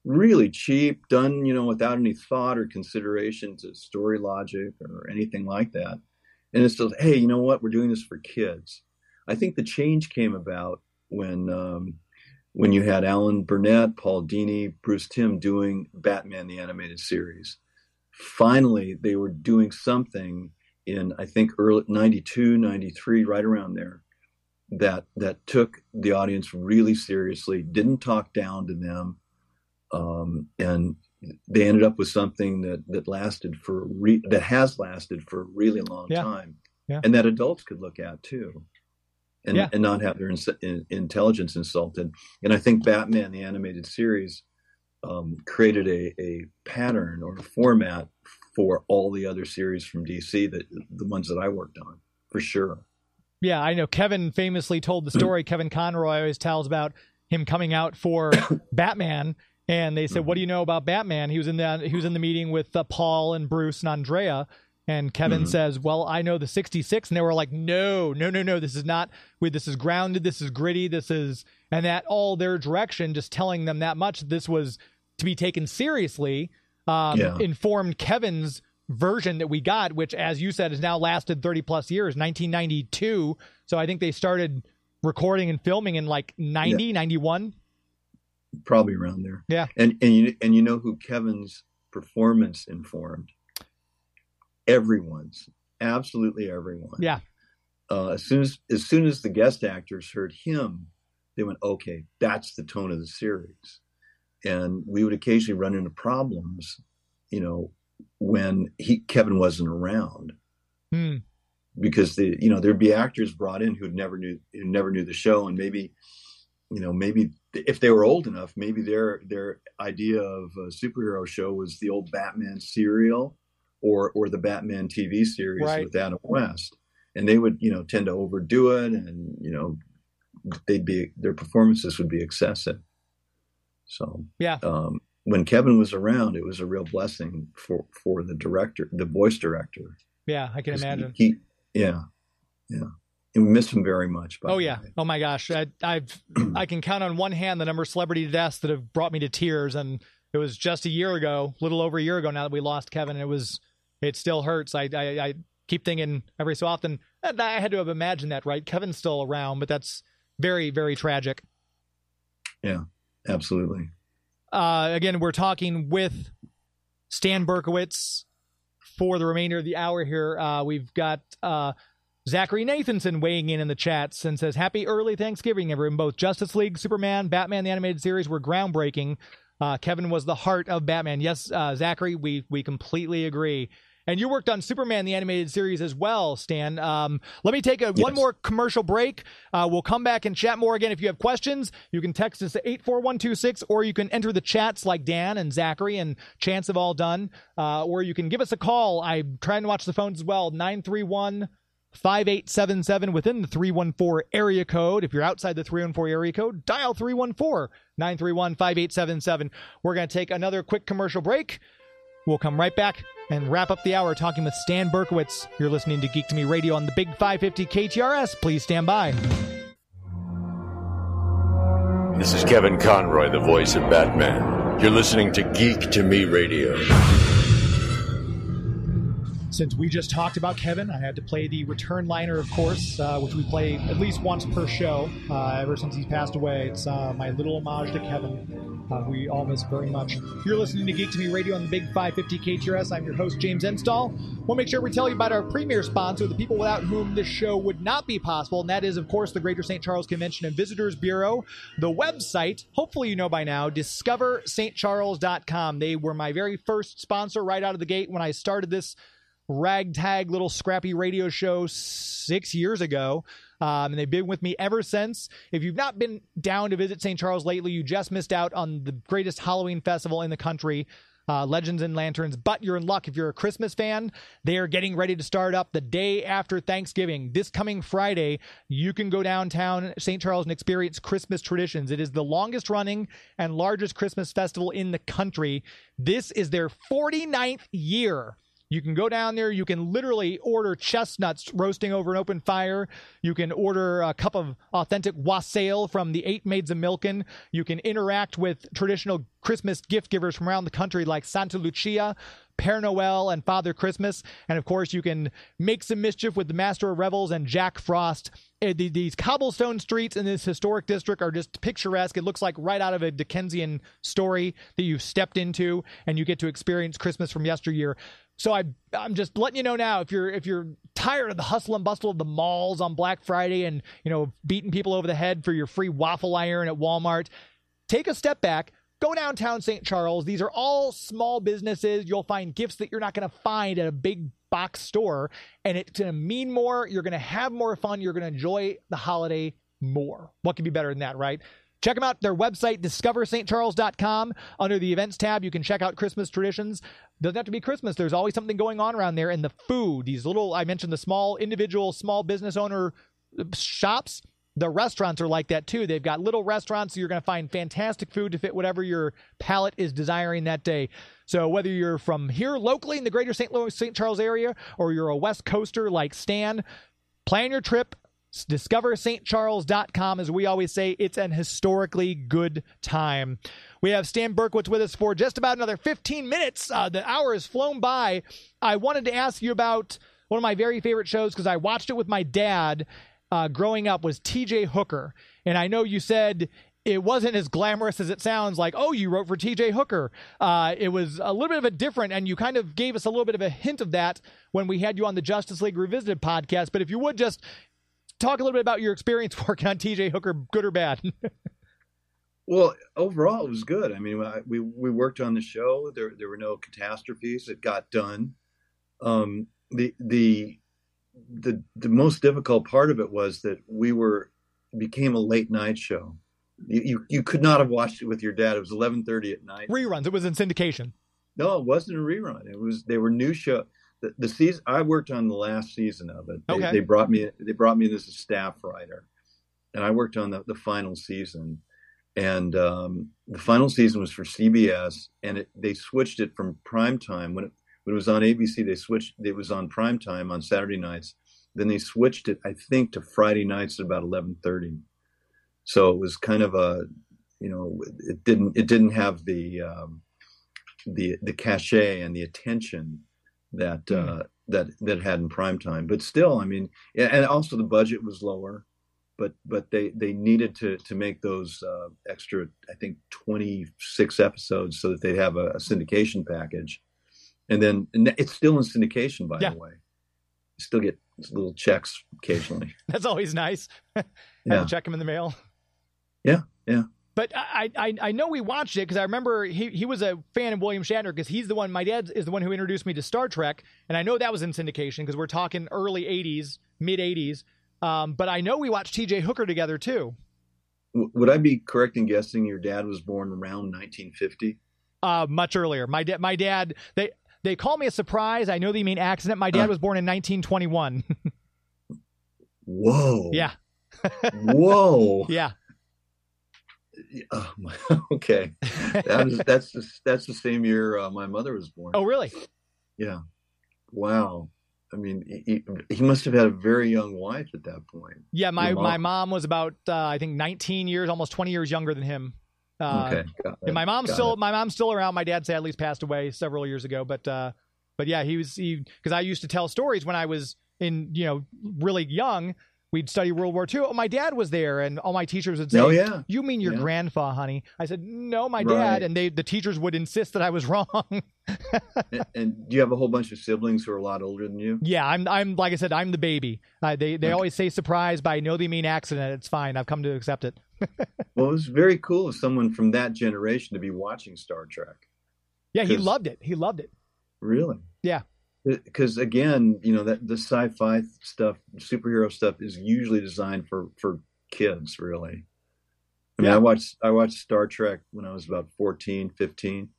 Really cheap, done you know without any thought or consideration to story logic or anything like that. And it's just, hey, you know what? We're doing this for kids. I think the change came about when um, when you had Alan Burnett, Paul Dini, Bruce Timm doing Batman the animated series. Finally, they were doing something in I think early 92, 93, right around there that that took the audience really seriously, didn't talk down to them, um, and they ended up with something that that lasted for re- that has lasted for a really long Yeah. time, Yeah. and that adults could look at too, and Yeah. and not have their ins- in, intelligence insulted. And I think Batman the animated series um, created a a pattern or a format for all the other series from DC that the ones that I worked on for sure. Yeah, I know. Kevin famously told the story. Kevin Conroy always tells about him coming out for Batman, and they said, "What do you know about Batman?" He was in the he was in the meeting with uh, Paul and Bruce and Andrea, and Kevin Mhm. says, "Well, I know the '66," and they were like, "No, no, no, no. This is not. we- This is grounded. This is gritty. This is." And that all their direction, just telling them that much, this was to be taken seriously, um, Yeah. informed Kevin's version that we got, which, as you said, has now lasted 30 plus years, 1992. So I think they started recording and filming in like 90, 91. probably around there. Yeah. And and you and you know who Kevin's performance informed? Everyone's, absolutely everyone. Yeah. Uh, as soon as as soon as the guest actors heard him, they went, "Okay, that's the tone of the series." and we would occasionally run into problems, you know, when he Kevin wasn't around Hmm. because the you know there'd be actors brought in who never knew who never knew the show and maybe you know maybe if they were old enough maybe their their idea of a superhero show was the old Batman serial or or the Batman TV series Right. with Adam West and they would you know tend to overdo it and you know they'd be their performances would be excessive so Yeah. um, when Kevin was around it was a real blessing for for the director the voice director Yeah, I can imagine. He, yeah, yeah. And we miss him very much. Oh yeah. Oh my gosh. I, I've I can count on one hand the number of celebrity deaths that have brought me to tears, and it was just a year ago, little over a year ago now that we lost Kevin. And it was it still hurts. I I, I keep thinking every so often "Eh, I had to have imagined that, right? Kevin's still around, but that's very very tragic. Yeah, absolutely. Uh, again, we're talking with Stan Berkowitz for the remainder of the hour here. Uh, we've got uh, Zachary Nathanson weighing in in the chats and says, Happy early Thanksgiving, everyone. Both Justice League, Superman, Batman, the animated series were groundbreaking. Uh, Kevin was the heart of Batman. Yes, uh, Zachary, we, we completely agree. And you worked on Superman, the animated series as well, Stan. Um, let me take a, one more commercial break. Uh, we'll come back and chat more again. If you have questions, you can text us at 84126, or you can enter the chats like Dan and Zachary and Chance have all done, uh, or you can give us a call. I'm trying to watch the phones as well 931 5877 within the 314 area code. If you're outside the 314 area code, dial 314 931 5877. We're going to take another quick commercial break. We'll come right back and wrap up the hour talking with Stan Berkowitz. You're listening to Geek to Me Radio on the Big 550 KTRS. Please stand by. This is Kevin Conroy, the voice of Batman. You're listening to Geek to Me Radio. Since we just talked about Kevin, I had to play the return liner, of course, uh, which we play at least once per show uh, ever since he's passed away. It's uh, my little homage to Kevin. Uh, we all miss very much. You're listening to Geek to Me Radio on the Big 550 KTRS. I'm your host, James Enstall. We'll make sure we tell you about our premier sponsor, the people without whom this show would not be possible, and that is, of course, the Greater St. Charles Convention and Visitors Bureau. The website, hopefully you know by now, discoverstcharles.com. They were my very first sponsor right out of the gate when I started this ragtag little scrappy radio show six years ago. Um, and they've been with me ever since. If you've not been down to visit St. Charles lately, you just missed out on the greatest Halloween festival in the country. Uh, Legends and Lanterns, but you're in luck if you're a Christmas fan. They are getting ready to start up the day after Thanksgiving. This coming Friday, you can go downtown St. Charles and experience Christmas traditions. It is the longest running and largest Christmas festival in the country. This is their 49th year. You can go down there. You can literally order chestnuts roasting over an open fire. You can order a cup of authentic wassail from the Eight Maids of Milken. You can interact with traditional Christmas gift givers from around the country like Santa Lucia, Père Noel, and Father Christmas. And of course, you can make some mischief with the Master of Revels and Jack Frost. Uh, These cobblestone streets in this historic district are just picturesque. It looks like right out of a Dickensian story that you've stepped into, and you get to experience Christmas from yesteryear. So I, I'm just letting you know now if you're if you're tired of the hustle and bustle of the malls on Black Friday and you know beating people over the head for your free waffle iron at Walmart, take a step back. Go downtown St. Charles. These are all small businesses. You'll find gifts that you're not going to find at a big box store, and it's going to mean more. You're going to have more fun. You're going to enjoy the holiday more. What could be better than that, right? Check them out. Their website, discoverstcharles.com. Under the events tab, you can check out Christmas traditions. Doesn't have to be Christmas. There's always something going on around there. And the food, these little, I mentioned the small individual, small business owner uh, shops. The restaurants are like that too. They've got little restaurants, so you're going to find fantastic food to fit whatever your palate is desiring that day. So whether you're from here locally in the greater St. Louis, St. Charles area, or you're a West Coaster like Stan, plan your trip. DiscoverStCharles.com. As we always say, it's an historically good time. We have Stan Berkowitz with us for just about another 15 minutes. Uh, the hour has flown by. I wanted to ask you about one of my very favorite shows because I watched it with my dad uh, growing up was TJ Hooker. And I know you said it wasn't as glamorous as it sounds like, oh, you wrote for TJ Hooker. Uh, it was a little bit of a different, and you kind of gave us a little bit of a hint of that when we had you on the Justice League Revisited podcast. But if you would just talk a little bit about your experience working on TJ Hooker, good or bad. Well, overall, it was good. I mean, I, we we worked on the show. There there were no catastrophes. It got done. Um, the the the the most difficult part of it was that we were became a late night show. You you, you could not have watched it with your dad. It was eleven thirty at night. Reruns. It was in syndication. No, it wasn't a rerun. It was they were new show. The, the season I worked on the last season of it. They, Okay. they brought me they brought me in as a staff writer, and I worked on the, the final season. And um, the final season was for CBS, and it, they switched it from prime time when it when it was on ABC. They switched it was on prime time on Saturday nights. Then they switched it, I think, to Friday nights at about eleven thirty. So it was kind of a, you know, it didn't it didn't have the um, the the cachet and the attention that uh, that that had in prime time. But still, I mean, and also the budget was lower, but but they they needed to to make those uh, extra, I think, twenty six episodes so that they'd have a, a syndication package, and then and it's still in syndication, by Yeah. the way. You still get little checks occasionally. That's always nice. Have Yeah. to check them in the mail. Yeah, yeah. But I, I, I know we watched it because I remember he, he was a fan of William Shatner because he's the one, my dad is the one who introduced me to Star Trek. And I know that was in syndication because we're talking early 80s, mid 80s. Um, but I know we watched TJ Hooker together too. Would I be correct in guessing your dad was born around 1950? Uh, much earlier. My dad, my dad, they, they call me a surprise. I know they mean accident. My dad Uh. was born in 1921. Whoa. yeah. Whoa. Yeah. Oh, my- okay. That that's the, that's the same year uh, my mother was born. Oh, really? Yeah. Wow. I mean, he, he must have had a very young wife at that point. Yeah. My, mom? my mom was about, uh, I think 19 years, almost 20 years younger than him. Uh, okay. it, my mom's got still it. my mom's still around. My dad sadly passed away several years ago, but uh, but yeah, he was he because I used to tell stories when I was in you know really young. We'd study World War II. Oh, my dad was there, and all my teachers would say, Oh, yeah. you mean your Yeah. grandpa, honey?" I said, "No, my Right. dad." And they the teachers would insist that I was wrong. And, and do you have a whole bunch of siblings who are a lot older than you? yeah, I'm I'm like I said, I'm the baby. Uh, they they Okay. always say surprise, but I know they mean accident. It's fine. I've come to accept it. Well, it was very cool of someone from that generation to be watching Star Trek. Yeah, he loved it. He loved it. Really? Yeah. Because again, you know that the sci-fi stuff, superhero stuff, is usually designed for for kids. Really. I mean, Yeah. I watched I watched Star Trek when I was about 14, 15.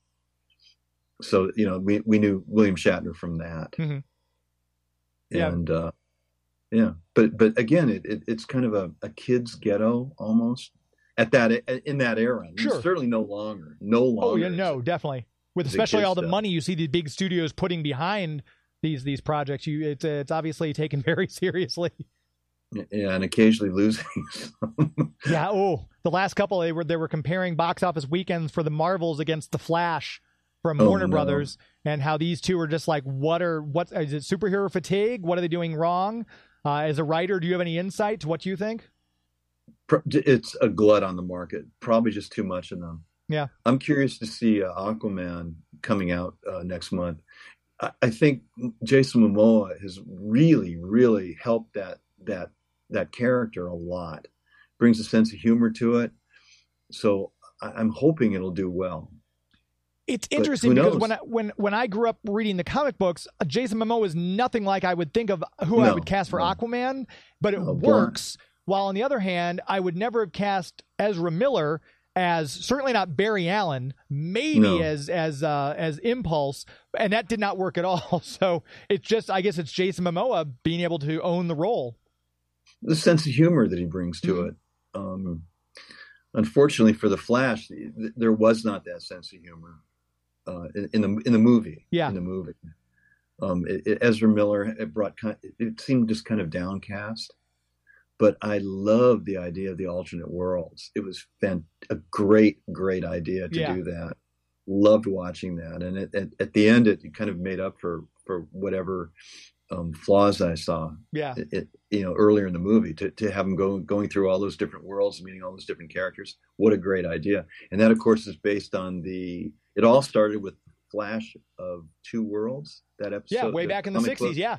So you know, we we knew William Shatner from that. Mhm. Yeah. And uh, yeah, but but again, it, it it's kind of a, a kid's ghetto almost at that in that era. Sure. Certainly no longer. No longer. Oh yeah, no, definitely. With especially all the stuff. money you see the big studios putting behind these these projects, you it's it's obviously taken very seriously. Yeah, and occasionally losing. Yeah. Oh, the last couple they were they were comparing box office weekends for the Marvels against the Flash from Oh, Warner no. Brothers, and how these two are just like, what are what is it superhero fatigue? What are they doing wrong? Uh, as a writer, do you have any insight to what you think? It's a glut on the market. Probably just too much of them. Yeah. I'm curious to see uh, Aquaman coming out uh, next month. I, I think Jason Momoa has really, really helped that that that character a lot. Brings a sense of humor to it. So I, I'm hoping it'll do well. It's interesting because when I, when when I grew up reading the comic books, Jason Momoa is nothing like I would think of who I would cast for no. Aquaman, but it No, works. While on the other hand, I would never have cast Ezra Miller as certainly not Barry Allen, maybe No. as as uh, as Impulse, and that did not work at all. So it's just I guess it's Jason Momoa being able to own the role. the sense of humor that he brings to Mhm. it. Um, unfortunately for the Flash, there was not that sense of humor uh, in, in the in the movie. Yeah. in the movie. Um, it, it- Ezra Miller it brought kind. It seemed just kind of downcast, but I love the idea of the alternate worlds. It was fan- a great, great idea to Yeah. do that. Loved watching that, and it, at, at the end, it kind of made up for for whatever um, flaws I saw Yeah, it, it- you know earlier in the movie to, to have them go going through all those different worlds meeting all those different characters what a great idea and that of course is based on the it all started with flash of two worlds that episode yeah, way back in the '60s. book. Yeah,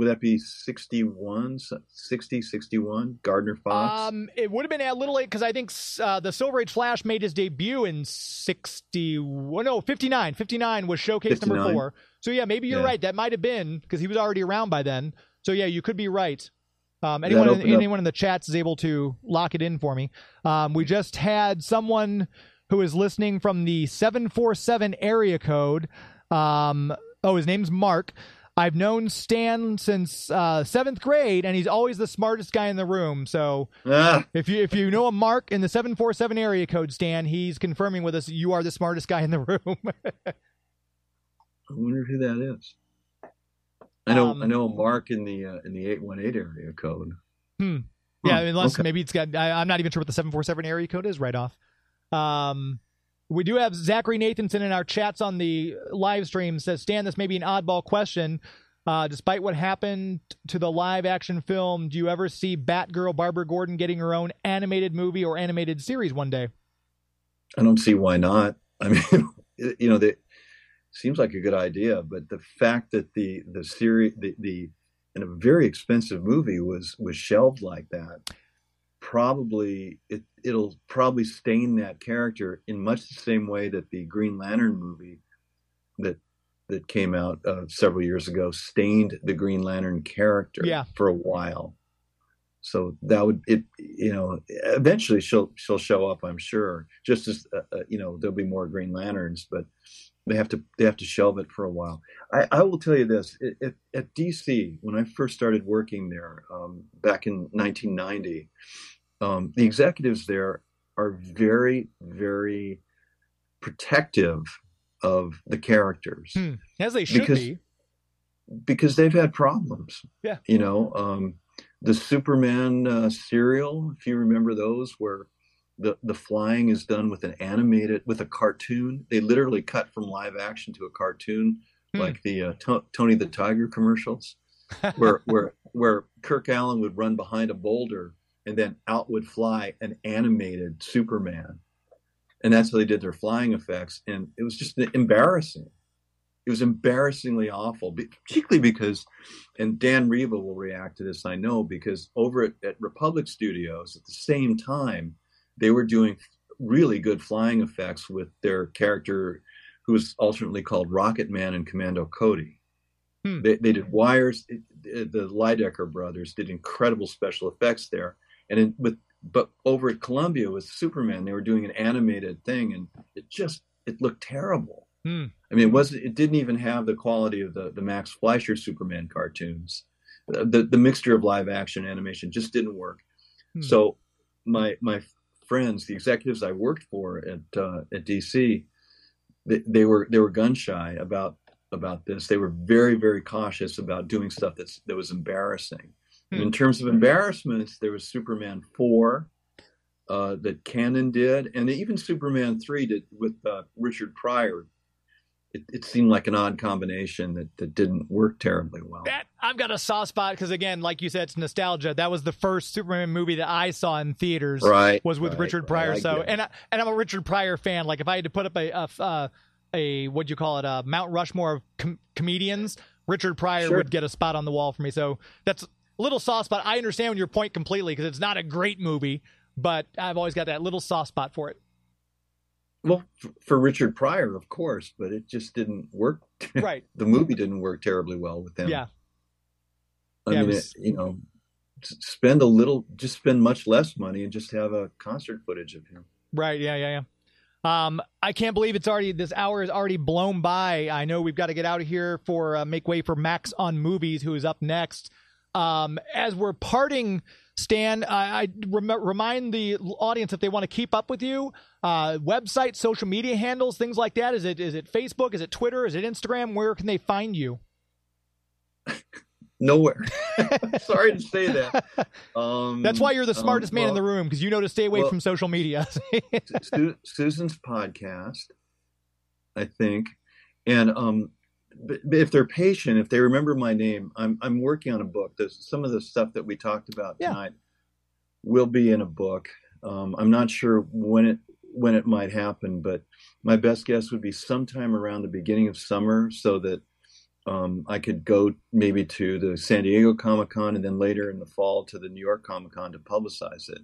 would that be 61, 60, 61? Gardner Fox? Um, it would have been a little late because I think uh, the Silver Age Flash made his debut in 60. Well, no, 59. 59 was showcase number four. So, yeah, maybe you're Yeah. right. That might have been because he was already around by then. So, yeah, you could be right. Um, anyone, in, anyone in the chats is able to lock it in for me. Um, we just had someone who is listening from the 747 area code. Um, oh, his name's Mark. I've known Stan since uh, seventh grade, and he's always the smartest guy in the room. So Ah, if you if you know a Mark in the seven four seven area code, Stan, he's confirming with us you are the smartest guy in the room. I wonder who that is. I know Um, I know a Mark in the uh, in the 818 area code. Hmm. yeah, Hmm, unless okay. maybe it's got. I, I'm not even sure what the seven four seven area code is right off. Um, we do have Zachary Nathanson in our chats on the live stream says Stan, this may be an oddball question. Uh, despite what happened to the live action film, do you ever see Batgirl Barbara Gordon getting her own animated movie or animated series one day? I don't see why not. I mean, you know, that seems like a good idea, but the fact that the the series the the and a very expensive movie was was shelved like that probably it it'll probably stain that character in much the same way that the Green Lantern movie that that came out uh, several years ago stained the Green Lantern character Yeah. for a while. So that would it you know eventually she'll she'll show up I'm sure just as uh, uh, you know there'll be more Green Lanterns but they have to they have to shelve it for a while. I, I will tell you this at, at, at DC when I first started working there um, back in 1990, um, the executives there are very very protective of the characters Hmm. As they should Because- be. because they've had problems. Yeah. You know, um, the Superman uh, serial, if you remember those, where the the flying is done with an animated with a cartoon. They literally cut from live action to a cartoon, Hmm. like the uh, To- Tony the Tiger commercials, where where where Kirk Alyn would run behind a boulder and then out would fly an animated Superman. And that's how they did their flying effects. And it was just embarrassing. It was embarrassingly awful, particularly because, and Dan Riba will react to this, I know, because over at, at Republic Studios at the same time, they were doing really good flying effects with their character who was alternately called Rocket Man and Commando Cody. Hmm. They, they did wires. it- the Lydecker brothers did incredible special effects there, and in, with but over at Columbia with Superman, they were doing an animated thing, and it just it looked terrible. Hmm. I mean, it wasn't. It didn't even have the quality of the the Max Fleischer Superman cartoons. The the, the mixture of live action animation just didn't work. Hmm. So my my friends, the executives I worked for at uh, at DC, they, they were they were gun shy about about this. They were very very cautious about doing stuff that's that was embarrassing. And Hmm. in terms of embarrassments, there was Superman four uh, that Cannon did, and even Superman three did with uh, Richard Pryor. It, it seemed like an odd combination that, that didn't work terribly well. That I've got a soft spot because again, like you said, it's nostalgia. That was the first Superman movie that I saw in theaters. Right, Was with right, Richard. Pryor. I so get and I, and I'm a Richard Pryor fan. Like if I had to put up a a, uh, a what do you call it a Mount Rushmore of com- comedians, Richard Pryor Sure. would get a spot on the wall for me. So that's a little soft spot. I understand your point completely because it's not a great movie, but I've always got that little soft spot for it. Well, for Richard Pryor, of course, but it just didn't work. Right. the movie didn't work terribly well with him. Yeah. I Yeah, mean, was- it, you know, spend a little, just spend much less money and just have a concert footage of him. Right. Yeah. Yeah. Yeah. Um, I can't believe it's already this hour is already blown by. I know we've got to get out of here for uh, make way for Max on movies, who is up next. Um, as we're parting, Stan, I, I rem- remind the audience if they want to keep up with you, uh, website, social media handles, things like that. Is it is it Facebook? Is it Twitter? Is it Instagram? Where can they find you? Nowhere. Sorry to say that. Um, That's why you're the um, smartest man in the room because you know to stay away well- from social media. Su- Susan's podcast, I think, and um, but, if they're patient, if they remember my name, I'm I'm working on a book. There's some of the stuff that we talked about Yeah. tonight will be in a book. Um, I'm not sure when it when it might happen, but my best guess would be sometime around the beginning of summer, so that um, I could go maybe to the San Diego Comic Con and then later in the fall to the New York Comic Con to publicize it.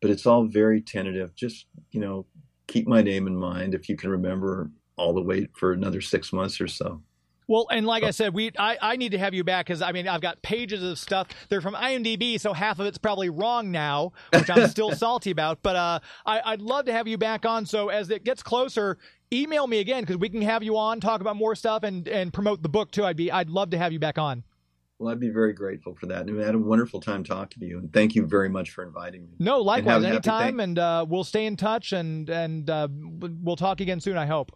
But it's all very tentative. Just you know, keep my name in mind if you can remember. All the way for another six months or so. Well, and like I said, we I, I need to have you back because I mean I've got pages of stuff. They're from IMDb, so half of it's probably wrong now, which I'm still salty about. But uh, I, I'd love to have you back on. So as it gets closer, email me again because we can have you on, talk about more stuff, and and promote the book too. I'd be I'd love to have you back on. Well, I'd be very grateful for that. And I had a wonderful time talking to you, and thank you very much for inviting me. No, likewise, have a happy anytime, and uh, we'll stay in touch, and and uh, we'll talk again soon. I hope.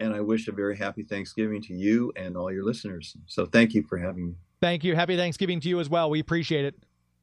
And I wish a very happy Thanksgiving to you and all your listeners. So thank you for having me. Thank you. Happy Thanksgiving to you as well. We appreciate it,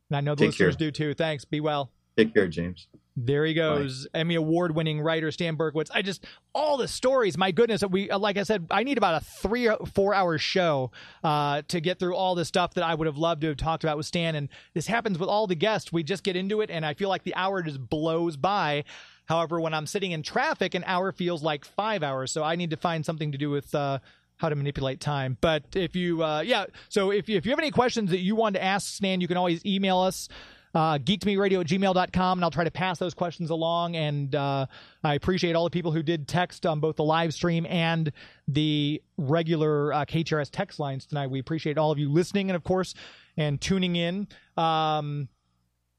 and I know the Take listeners care. do too. Thanks. Be well. Take care, James. There he goes, Emmy award-winning writer Stan Berkowitz. I just all the stories. My goodness, we like I said, I need about a three or four hour show uh, to get through all the stuff that I would have loved to have talked about with Stan. And this happens with all the guests. We just get into it, and I feel like the hour just blows by. However, when I'm sitting in traffic, an hour feels like five hours. So I need to find something to do with. Uh, how to manipulate time. But if you, uh, yeah, so if you, if you have any questions that you want to ask Stan, you can always email us uh, at gmail.com, and I'll try to pass those questions along. And uh, I appreciate all the people who did text on both the live stream and the regular uh, KTRS text lines tonight. We appreciate all of you listening and, of course, and tuning in. Um,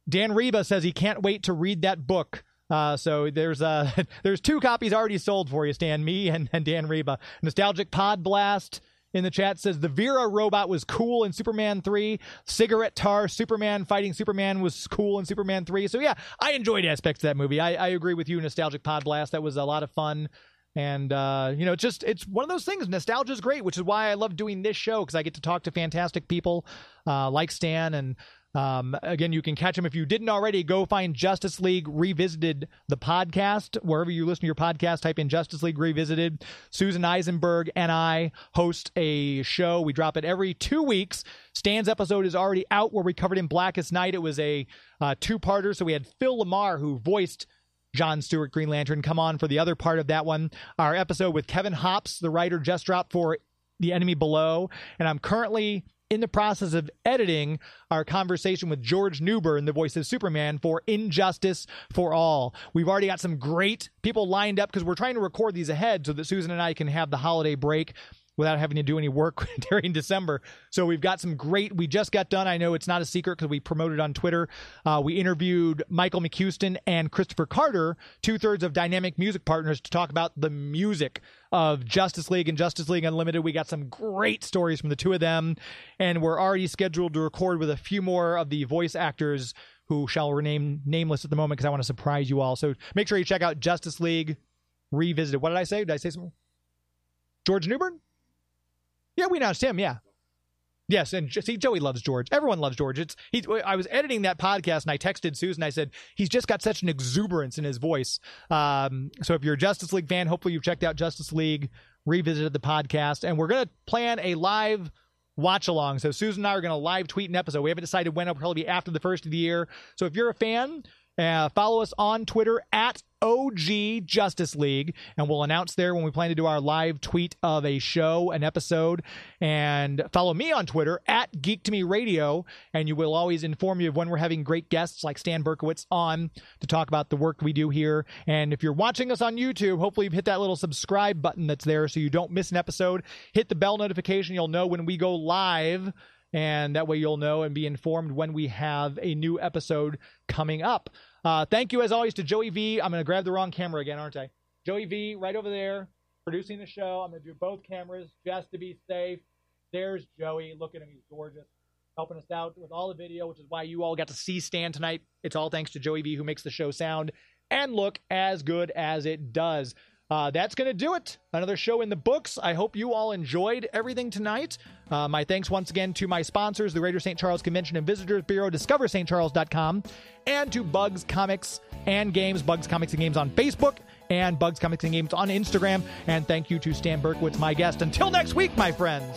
Dan Riba says he can't wait to read that book. Uh, so there's uh, there's two copies already sold for you, Stan. Me and, and Dan Riba. Nostalgic Pod Blast in the chat says the Vera robot was cool in Superman 3. Cigarette Tar Superman fighting Superman was cool in Superman 3. So yeah, I enjoyed aspects of that movie. I, I agree with you, Nostalgic Pod Blast. That was a lot of fun. And uh, you know, it's just it's one of those things. Nostalgia is great, which is why I love doing this show because I get to talk to fantastic people uh, like Stan and um, again, you can catch him if you didn't already. Go find Justice League Revisited, the podcast. Wherever you listen to your podcast, type in Justice League Revisited. Susan Eisenberg and I host a show. We drop it every two weeks. Stan's episode is already out where we covered in Blackest Night. It was a uh, two parter. So we had Phil LaMarr, who voiced John Stewart Green Lantern, come on for the other part of that one. Our episode with Kevin Hopps, the writer, just dropped for The Enemy Below. And I'm currently in the process of editing our conversation with George Newbern, the voice of Superman, for Injustice for All. We've already got some great people lined up because we're trying to record these ahead so that Susan and I can have the holiday break without having to do any work during December. So we've got some great. We just got done. I know it's not a secret because we promoted on Twitter. Uh, we interviewed Michael McCuistion and Kristopher Carter, two thirds of Dynamic Music Partners, to talk about the music of Justice League and Justice League Unlimited. We got some great stories from the two of them, and we're already scheduled to record with a few more of the voice actors who shall remain nameless at the moment because I want to surprise you all. So make sure you check out Justice League Revisited. What did I say? Did I say something? George Newbern? Yeah, we announced him. Yeah. Yes, and see, Joey loves George. Everyone loves George. It's he. I was editing that podcast, and I texted Susan. I said he's just got such an exuberance in his voice. Um, so if you're a Justice League fan, hopefully you've checked out Justice League, revisited the podcast, and we're gonna plan a live watch along. So Susan and I are gonna live tweet an episode. We haven't decided when. It'll probably be after the first of the year. So if you're a fan, uh, follow us on Twitter at OG Justice League, and we'll announce there when we plan to do our live tweet of a show, an episode. And follow me on Twitter at Geek to Me Radio, and you will always inform you of when we're having great guests like Stan Berkowitz on to talk about the work we do here. And if you're watching us on YouTube, hopefully you've hit that little subscribe button that's there so you don't miss an episode. Hit the bell notification, you'll know when we go live and that way you'll know and be informed when we have a new episode coming up. Uh, thank you as always to Joey V. I'm going to grab the wrong camera again, aren't I? Joey V. right over there, producing the show. I'm going to do both cameras just to be safe. There's Joey. Look at him; he's gorgeous, helping us out with all the video, which is why you all got to see Stan tonight. It's all thanks to Joey V, who makes the show sound and look as good as it does. Uh, that's going to do it. Another show in the books. I hope you all enjoyed everything tonight. Uh, my thanks once again to my sponsors, the Greater St. Charles Convention and Visitors Bureau, discoverstcharles.com, and to Bugs Comics and Games, Bugs Comics and Games on Facebook, and Bugs Comics and Games on Instagram. And thank you to Stan Berkowitz, my guest. Until next week, my friends.